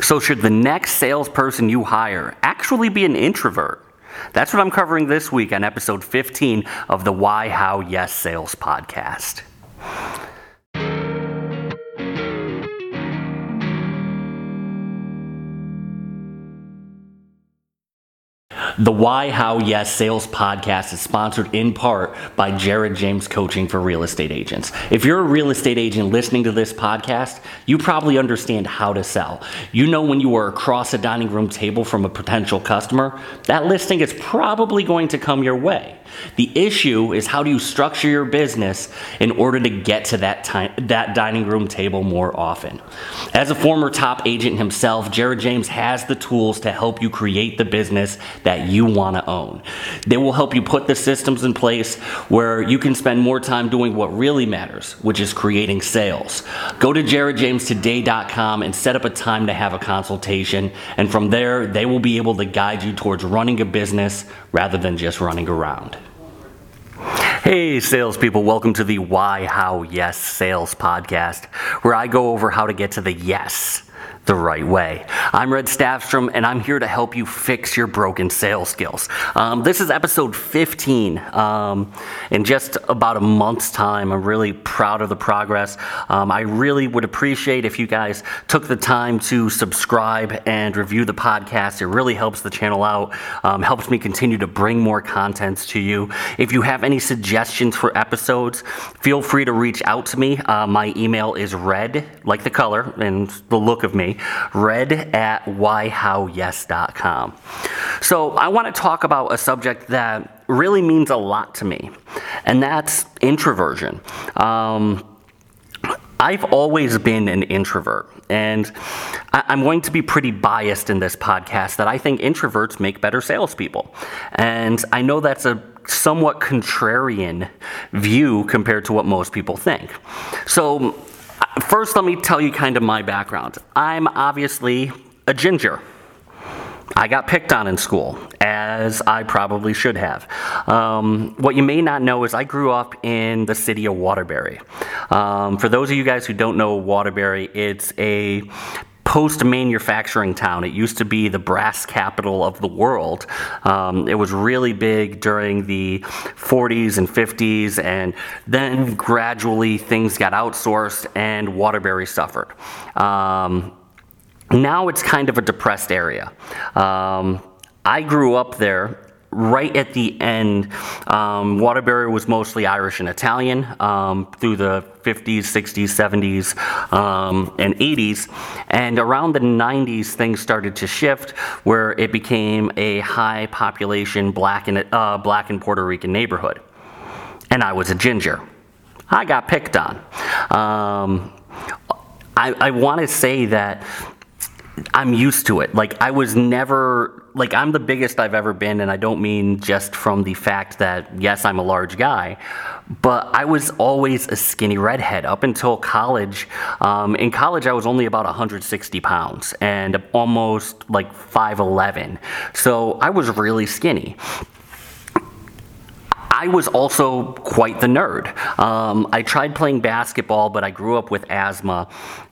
So, should the next salesperson you hire actually be an introvert? That's what I'm covering this week on episode 15 of the Why, How, Yes Sales podcast. The Why, How, Yes Sales podcast is sponsored in part by Jared James Coaching for Real Estate Agents. If you're a real estate agent listening to this podcast, you probably understand how to sell. You know when you are across a dining room table from a potential customer, that listing is probably going to come your way. The issue is how do you structure your business in order to get to that time, that dining room table more often. As a former top agent himself, Jared James has the tools to help you create the business that you want to own. They will help you put the systems in place where you can spend more time doing what really matters, which is creating sales. Go to jaredjamestoday.com and set up a time to have a consultation, and from there, they will be able to guide you towards running a business rather than just running around. Hey, salespeople, welcome to the Why, How, Yes Sales podcast, where I go over how to get to the yes the right way. I'm Red Staffstrom, and I'm here to help you fix your broken sales skills. Um, this is episode 15. Um, in just about a month's time, I'm really proud of the progress. Um, I really would appreciate if you guys took the time to subscribe and review the podcast. It really helps the channel out, um, helps me continue to bring more contents to you. If you have any suggestions for episodes, feel free to reach out to me. Uh, my email is red, like the color and the look of me, red at whyhowyes.com. So I want to talk about a subject that really means a lot to me, and that's introversion. Um, I've always been an introvert, and I'm going to be pretty biased in this podcast that I think introverts make better salespeople. And I know that's a somewhat contrarian view compared to what most people think. So, First, let me tell you kind of my background. I'm obviously a ginger. I got picked on in school, as I probably should have. Um, what you may not know is I grew up in the city of Waterbury. Um, for those of you guys who don't know Waterbury, it's a post manufacturing town. It used to be the brass capital of the world. Um, it was really big during the 40s and 50s, and then gradually things got outsourced and Waterbury suffered. Um, now it's kind of a depressed area. Um, I grew up there right at the end, um, Waterbury was mostly Irish and Italian um, through the 50s, 60s, 70s, um, and 80s. And around the 90s, things started to shift where it became a high population black and, uh, black and Puerto Rican neighborhood. And I was a ginger. I got picked on. Um, I, I want to say that I'm used to it. Like I was never like I'm the biggest I've ever been, and I don't mean just from the fact that yes, I'm a large guy, but I was always a skinny redhead up until college. Um, in college, I was only about 160 pounds and almost like 5'11, so I was really skinny. I was also quite the nerd. Um, I tried playing basketball, but I grew up with asthma.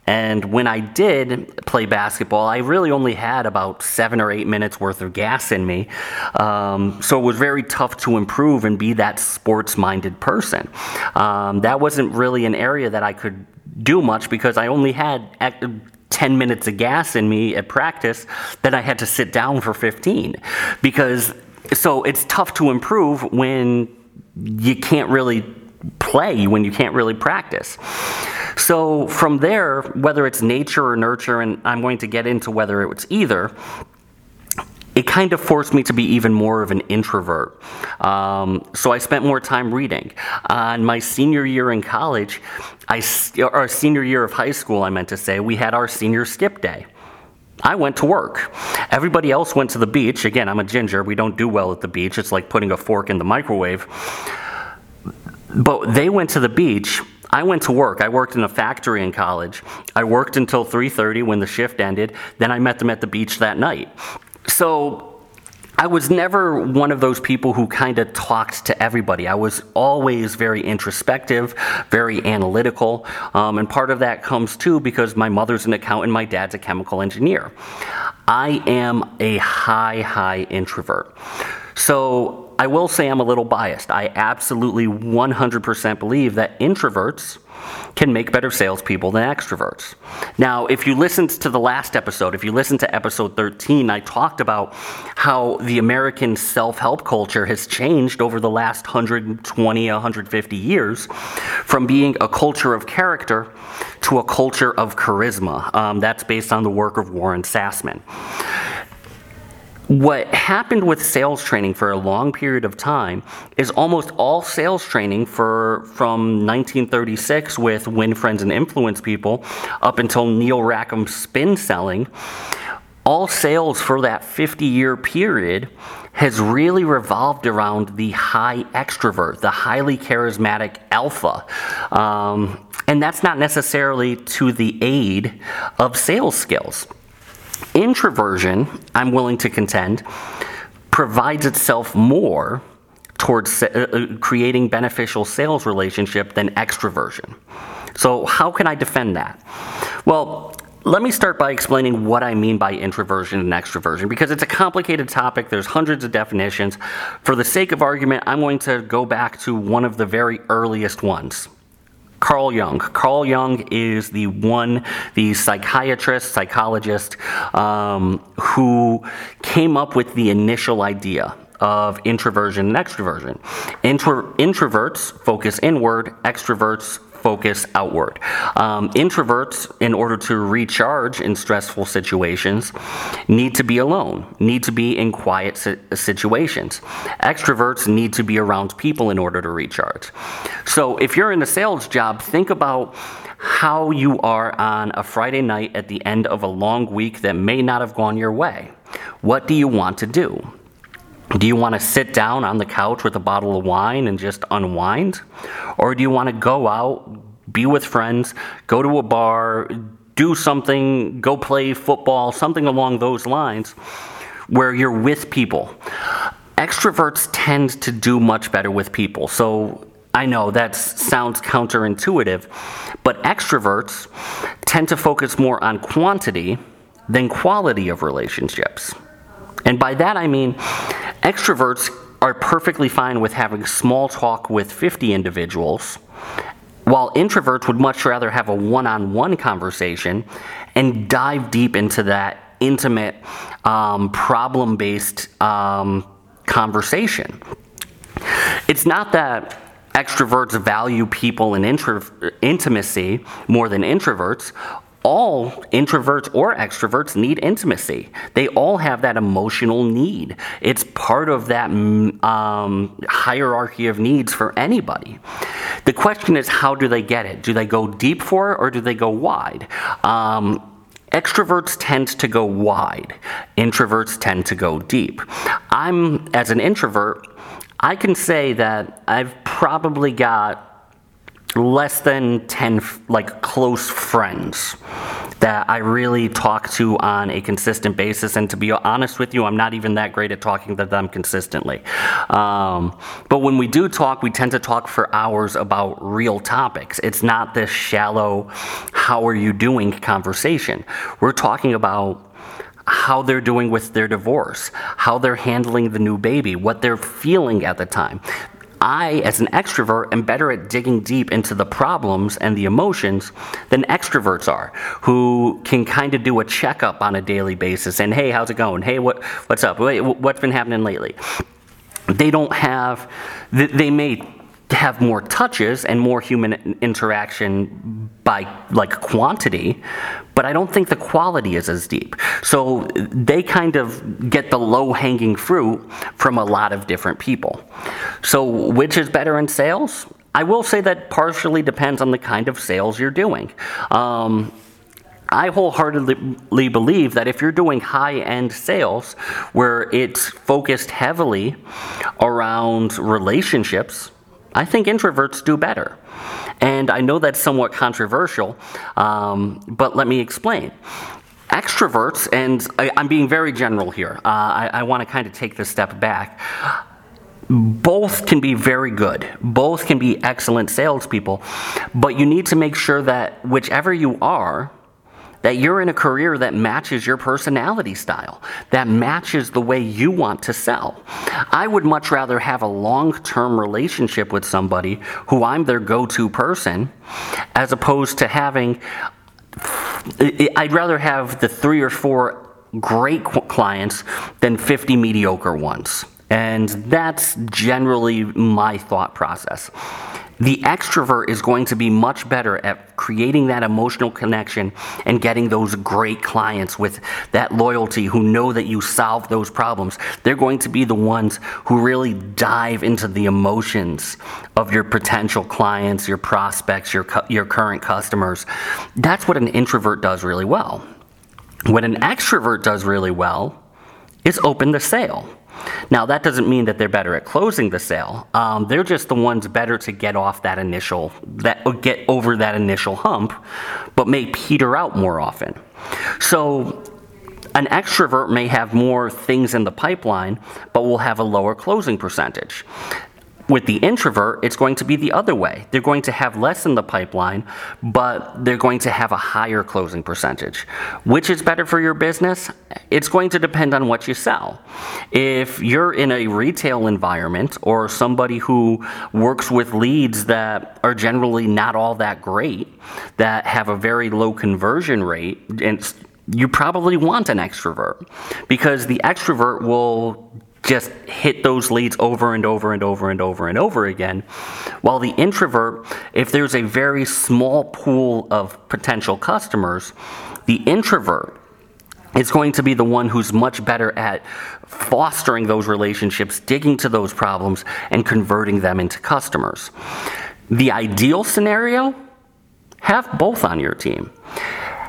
And when I did play basketball, I really only had about seven or eight minutes worth of gas in me. Um, so it was very tough to improve and be that sports minded person. Um, that wasn't really an area that I could do much because I only had 10 minutes of gas in me at practice, then I had to sit down for 15 because so it's tough to improve when you can't really play, when you can't really practice. So from there, whether it's nature or nurture, and I'm going to get into whether it's either, it kind of forced me to be even more of an introvert. Um, so I spent more time reading. On my senior year in college, I, or senior year of high school, I meant to say, we had our senior skip day. I went to work. Everybody else went to the beach. Again, I'm a ginger. We don't do well at the beach. It's like putting a fork in the microwave. But they went to the beach. I went to work. I worked in a factory in college. I worked until 3:30 when the shift ended. Then I met them at the beach that night. So I was never one of those people who kind of talked to everybody. I was always very introspective, very analytical, um, and part of that comes too because my mother's an accountant, my dad's a chemical engineer. I am a high, high introvert. So I will say I'm a little biased. I absolutely 100% believe that introverts can make better salespeople than extroverts. Now, if you listened to the last episode, if you listened to episode 13, I talked about how the American self help culture has changed over the last 120, 150 years from being a culture of character to a culture of charisma. Um, that's based on the work of Warren Susman what happened with sales training for a long period of time is almost all sales training for from 1936 with win friends and influence people up until neil rackham's spin selling all sales for that 50 year period has really revolved around the high extrovert the highly charismatic alpha. Um, and that's not necessarily to the aid of sales skills Introversion, I'm willing to contend, provides itself more towards uh, uh, creating beneficial sales relationship than extroversion. So how can I defend that? Well, let me start by explaining what I mean by introversion and extroversion because it's a complicated topic. There's hundreds of definitions. For the sake of argument, I'm going to go back to one of the very earliest ones Carl Jung. Carl Jung is the one, the psychiatrist, psychologist um, who came up with the initial idea of introversion and extroversion. Intro- introverts focus inward, extroverts focus outward. Um, introverts, in order to recharge in stressful situations, need to be alone, need to be in quiet si- situations. Extroverts need to be around people in order to recharge. So if you're in a sales job, think about how you are on a Friday night at the end of a long week that may not have gone your way. What do you want to do? Do you want to sit down on the couch with a bottle of wine and just unwind? Or do you want to go out, be with friends, go to a bar, do something, go play football, something along those lines where you're with people? Extroverts tend to do much better with people. So I know that sounds counterintuitive, but extroverts tend to focus more on quantity than quality of relationships. And by that I mean extroverts are perfectly fine with having small talk with 50 individuals, while introverts would much rather have a one on one conversation and dive deep into that intimate, um, problem based um, conversation. It's not that extroverts value people and intro- intimacy more than introverts all introverts or extroverts need intimacy. They all have that emotional need. It's part of that um, hierarchy of needs for anybody. The question is, how do they get it? Do they go deep for it or do they go wide? Um, Extroverts tend to go wide, introverts tend to go deep. I'm, as an introvert, I can say that I've probably got less than 10 like close friends that I really talk to on a consistent basis. And to be honest with you, I'm not even that great at talking to them consistently. Um, but when we do talk, we tend to talk for hours about real topics. It's not this shallow, how are you doing conversation. We're talking about how they're doing with their divorce, how they're handling the new baby, what they're feeling at the time. I, as an extrovert, am better at digging deep into the problems and the emotions than extroverts are, who can kind of do a checkup on a daily basis and, hey, how's it going? Hey, what, what's up? What's been happening lately? They don't have, they may have more touches and more human interaction by like quantity, but I don't think the quality is as deep. So they kind of get the low hanging fruit from a lot of different people. So which is better in sales? I will say that partially depends on the kind of sales you're doing. Um, I wholeheartedly believe that if you're doing high end sales where it's focused heavily around relationships, I think introverts do better. And I know that's somewhat controversial, um, but let me explain. extroverts, and I, am being very general here, uh, I, I want to kind of take this step back. Both can be very good. Both can be excellent salespeople, but you need to make sure that whichever you are, that you're in a career that matches your personality style, that matches the way you want to sell. I would much rather have a long term relationship with somebody who I'm their go to person as opposed to having, I'd rather have the three or four great clients than 50 mediocre ones. And that's generally my thought process. The extrovert is going to be much better at creating that emotional connection and getting those great clients with that loyalty who know that you solve those problems. They're going to be the ones who really dive into the emotions of your potential clients, your prospects, your, your current customers. That's what an introvert does really well. What an extrovert does really well is open the sale. Now, that doesn't mean that they're better at closing the sale. Um, they're just the ones better to get off that initial, that get over that initial hump, but may peter out more often. So, an extrovert may have more things in the pipeline, but will have a lower closing percentage. With the introvert, it's going to be the other way. They're going to have less in the pipeline, but they're going to have a higher closing percentage. Which is better for your business? It's going to depend on what you sell. If you're in a retail environment or somebody who works with leads that are generally not all that great, that have a very low conversion rate, and you probably want an extrovert because the extrovert will just hit those leads over and over and over and over and over again. While the introvert, if there's a very small pool of potential customers, the introvert is going to be the one who's much better at fostering those relationships, digging to those problems, and converting them into customers. The ideal scenario have both on your team.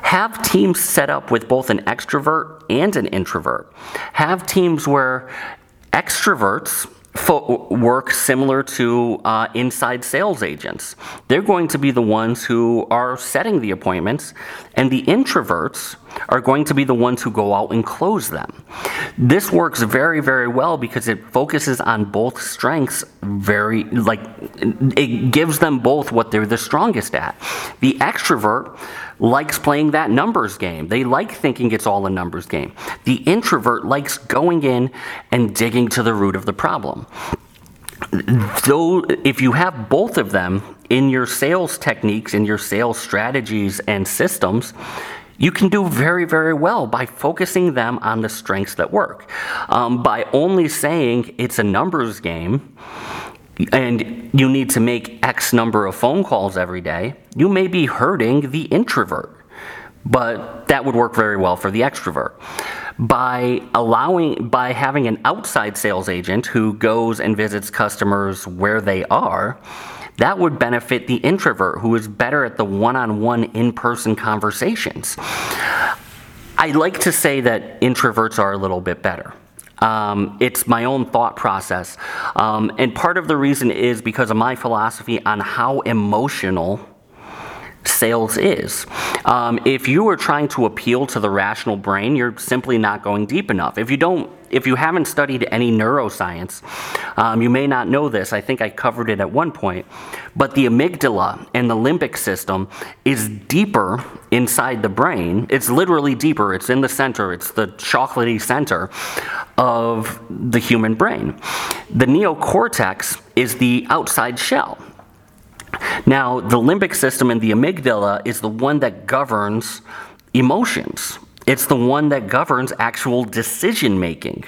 Have teams set up with both an extrovert and an introvert. Have teams where Extroverts work similar to uh, inside sales agents. They're going to be the ones who are setting the appointments, and the introverts are going to be the ones who go out and close them. This works very, very well because it focuses on both strengths very, like, it gives them both what they're the strongest at. The extrovert likes playing that numbers game. They like thinking it's all a numbers game. The introvert likes going in and digging to the root of the problem. Though, if you have both of them in your sales techniques, in your sales strategies and systems, you can do very, very well by focusing them on the strengths that work. Um, by only saying it's a numbers game, and you need to make X number of phone calls every day, you may be hurting the introvert. But that would work very well for the extrovert. By allowing, by having an outside sales agent who goes and visits customers where they are, that would benefit the introvert who is better at the one on one in person conversations. I like to say that introverts are a little bit better. Um, it's my own thought process. Um, and part of the reason is because of my philosophy on how emotional sales is. Um, if you are trying to appeal to the rational brain, you're simply not going deep enough. If you don't, if you haven't studied any neuroscience, um, you may not know this. I think I covered it at one point. But the amygdala and the limbic system is deeper inside the brain. It's literally deeper. It's in the center. It's the chocolatey center of the human brain. The neocortex is the outside shell. Now, the limbic system and the amygdala is the one that governs emotions. It's the one that governs actual decision making.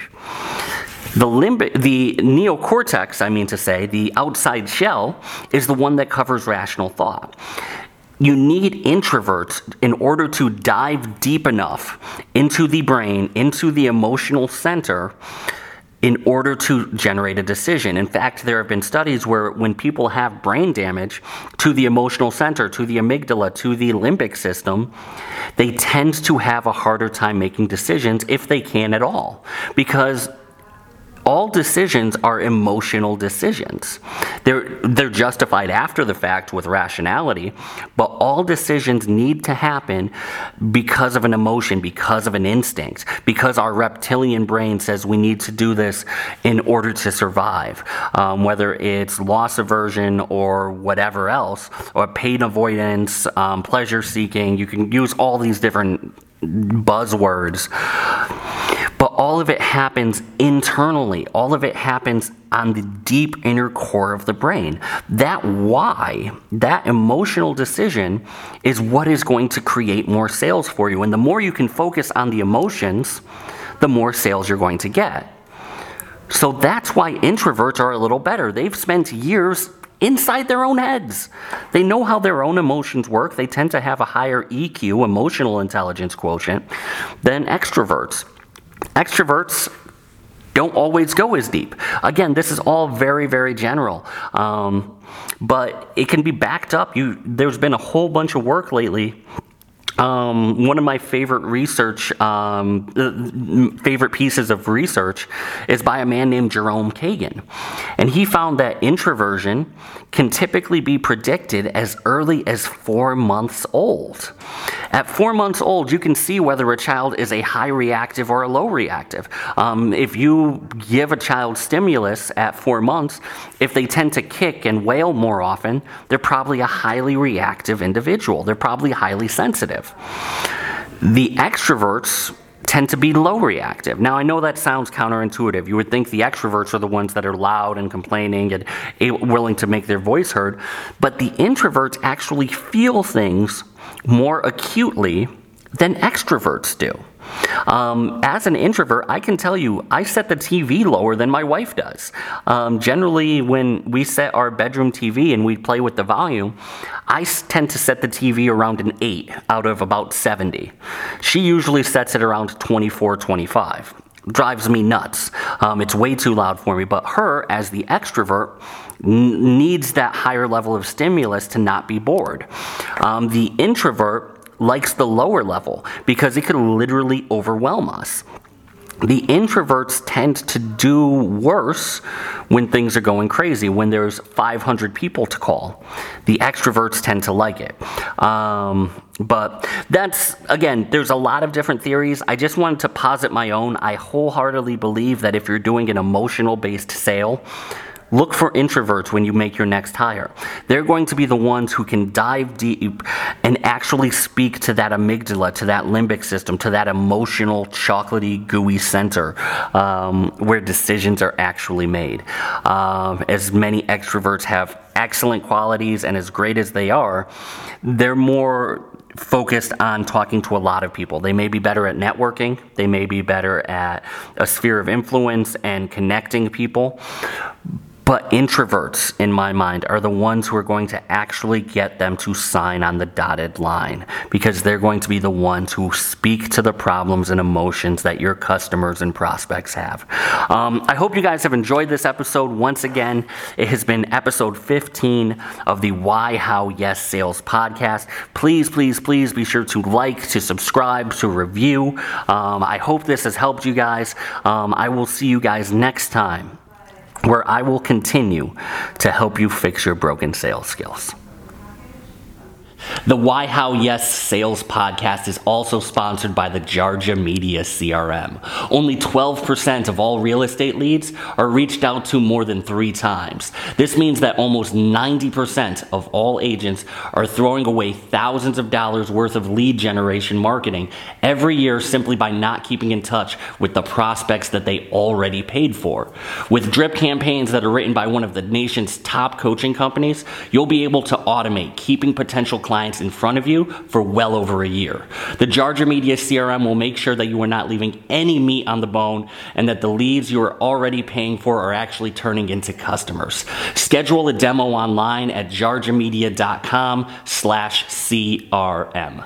The limbic, the neocortex, I mean to say, the outside shell, is the one that covers rational thought. You need introverts in order to dive deep enough into the brain, into the emotional center, in order to generate a decision. In fact, there have been studies where when people have brain damage to the emotional center, to the amygdala, to the limbic system, they tend to have a harder time making decisions if they can at all. Because all decisions are emotional decisions. They're, they're justified after the fact with rationality, but all decisions need to happen because of an emotion, because of an instinct, because our reptilian brain says we need to do this in order to survive. Um, whether it's loss aversion or whatever else, or pain avoidance, um, pleasure seeking, you can use all these different buzzwords but all of it happens internally. All of it happens on the deep inner core of the brain. That why, that emotional decision is what is going to create more sales for you. And the more you can focus on the emotions, the more sales you're going to get. So that's why introverts are a little better. They've spent years inside their own heads. They know how their own emotions work. They tend to have a higher EQ, emotional intelligence quotient, than extroverts. Extroverts don't always go as deep. Again, this is all very, very general, um, but it can be backed up. You, there's been a whole bunch of work lately um, one of my favorite research, um, favorite pieces of research is by a man named Jerome Kagan. And he found that introversion can typically be predicted as early as four months old. At four months old, you can see whether a child is a high reactive or a low reactive. Um, if you give a child stimulus at four months, if they tend to kick and wail more often, they're probably a highly reactive individual. They're probably highly sensitive. The extroverts tend to be low reactive. Now, I know that sounds counterintuitive. You would think the extroverts are the ones that are loud and complaining and willing to make their voice heard, but the introverts actually feel things more acutely than extroverts do. Um, as an introvert, I can tell you, I set the TV lower than my wife does. Um, generally, when we set our bedroom TV and we play with the volume, I tend to set the TV around an 8 out of about 70. She usually sets it around 24, 25 drives me nuts. Um, it's way too loud for me. But her, as the extrovert, n- needs that higher level of stimulus to not be bored. Um, the introvert likes the lower level because it could literally overwhelm us. The introverts tend to do worse when things are going crazy, when there's 500 people to call. The extroverts tend to like it. Um, but that's, again, there's a lot of different theories. I just wanted to posit my own. I wholeheartedly believe that if you're doing an emotional based sale, Look for introverts when you make your next hire. They're going to be the ones who can dive deep and actually speak to that amygdala, to that limbic system, to that emotional, chocolatey, gooey center um, where decisions are actually made. Um, as many extroverts have excellent qualities and as great as they are, they're more focused on talking to a lot of people. They may be better at networking, they may be better at a sphere of influence and connecting people, but introverts, in my mind, are the ones who are going to actually get them to sign on the dotted line because they're going to be the ones who speak to the problems and emotions that your customers and prospects have. Um, I hope you guys have enjoyed this episode. Once again, it has been episode 15 of the Why, How, Yes Sales podcast. Please, please, please be sure to like, to subscribe, to review. Um, I hope this has helped you guys. Um, I will see you guys next time where I will continue to help you fix your broken sales skills. The Why How Yes Sales podcast is also sponsored by the Jarja Media CRM. Only 12% of all real estate leads are reached out to more than three times. This means that almost 90% of all agents are throwing away thousands of dollars worth of lead generation marketing every year simply by not keeping in touch with the prospects that they already paid for. With drip campaigns that are written by one of the nation's top coaching companies, you'll be able to automate keeping potential clients clients in front of you for well over a year. The Jarja Media CRM will make sure that you are not leaving any meat on the bone and that the leads you are already paying for are actually turning into customers. Schedule a demo online at jarjamedia.com slash CRM.